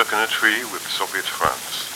stuck in a tree with Soviet France.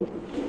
you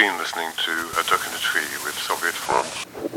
been listening to A Duck in a Tree with Soviet France.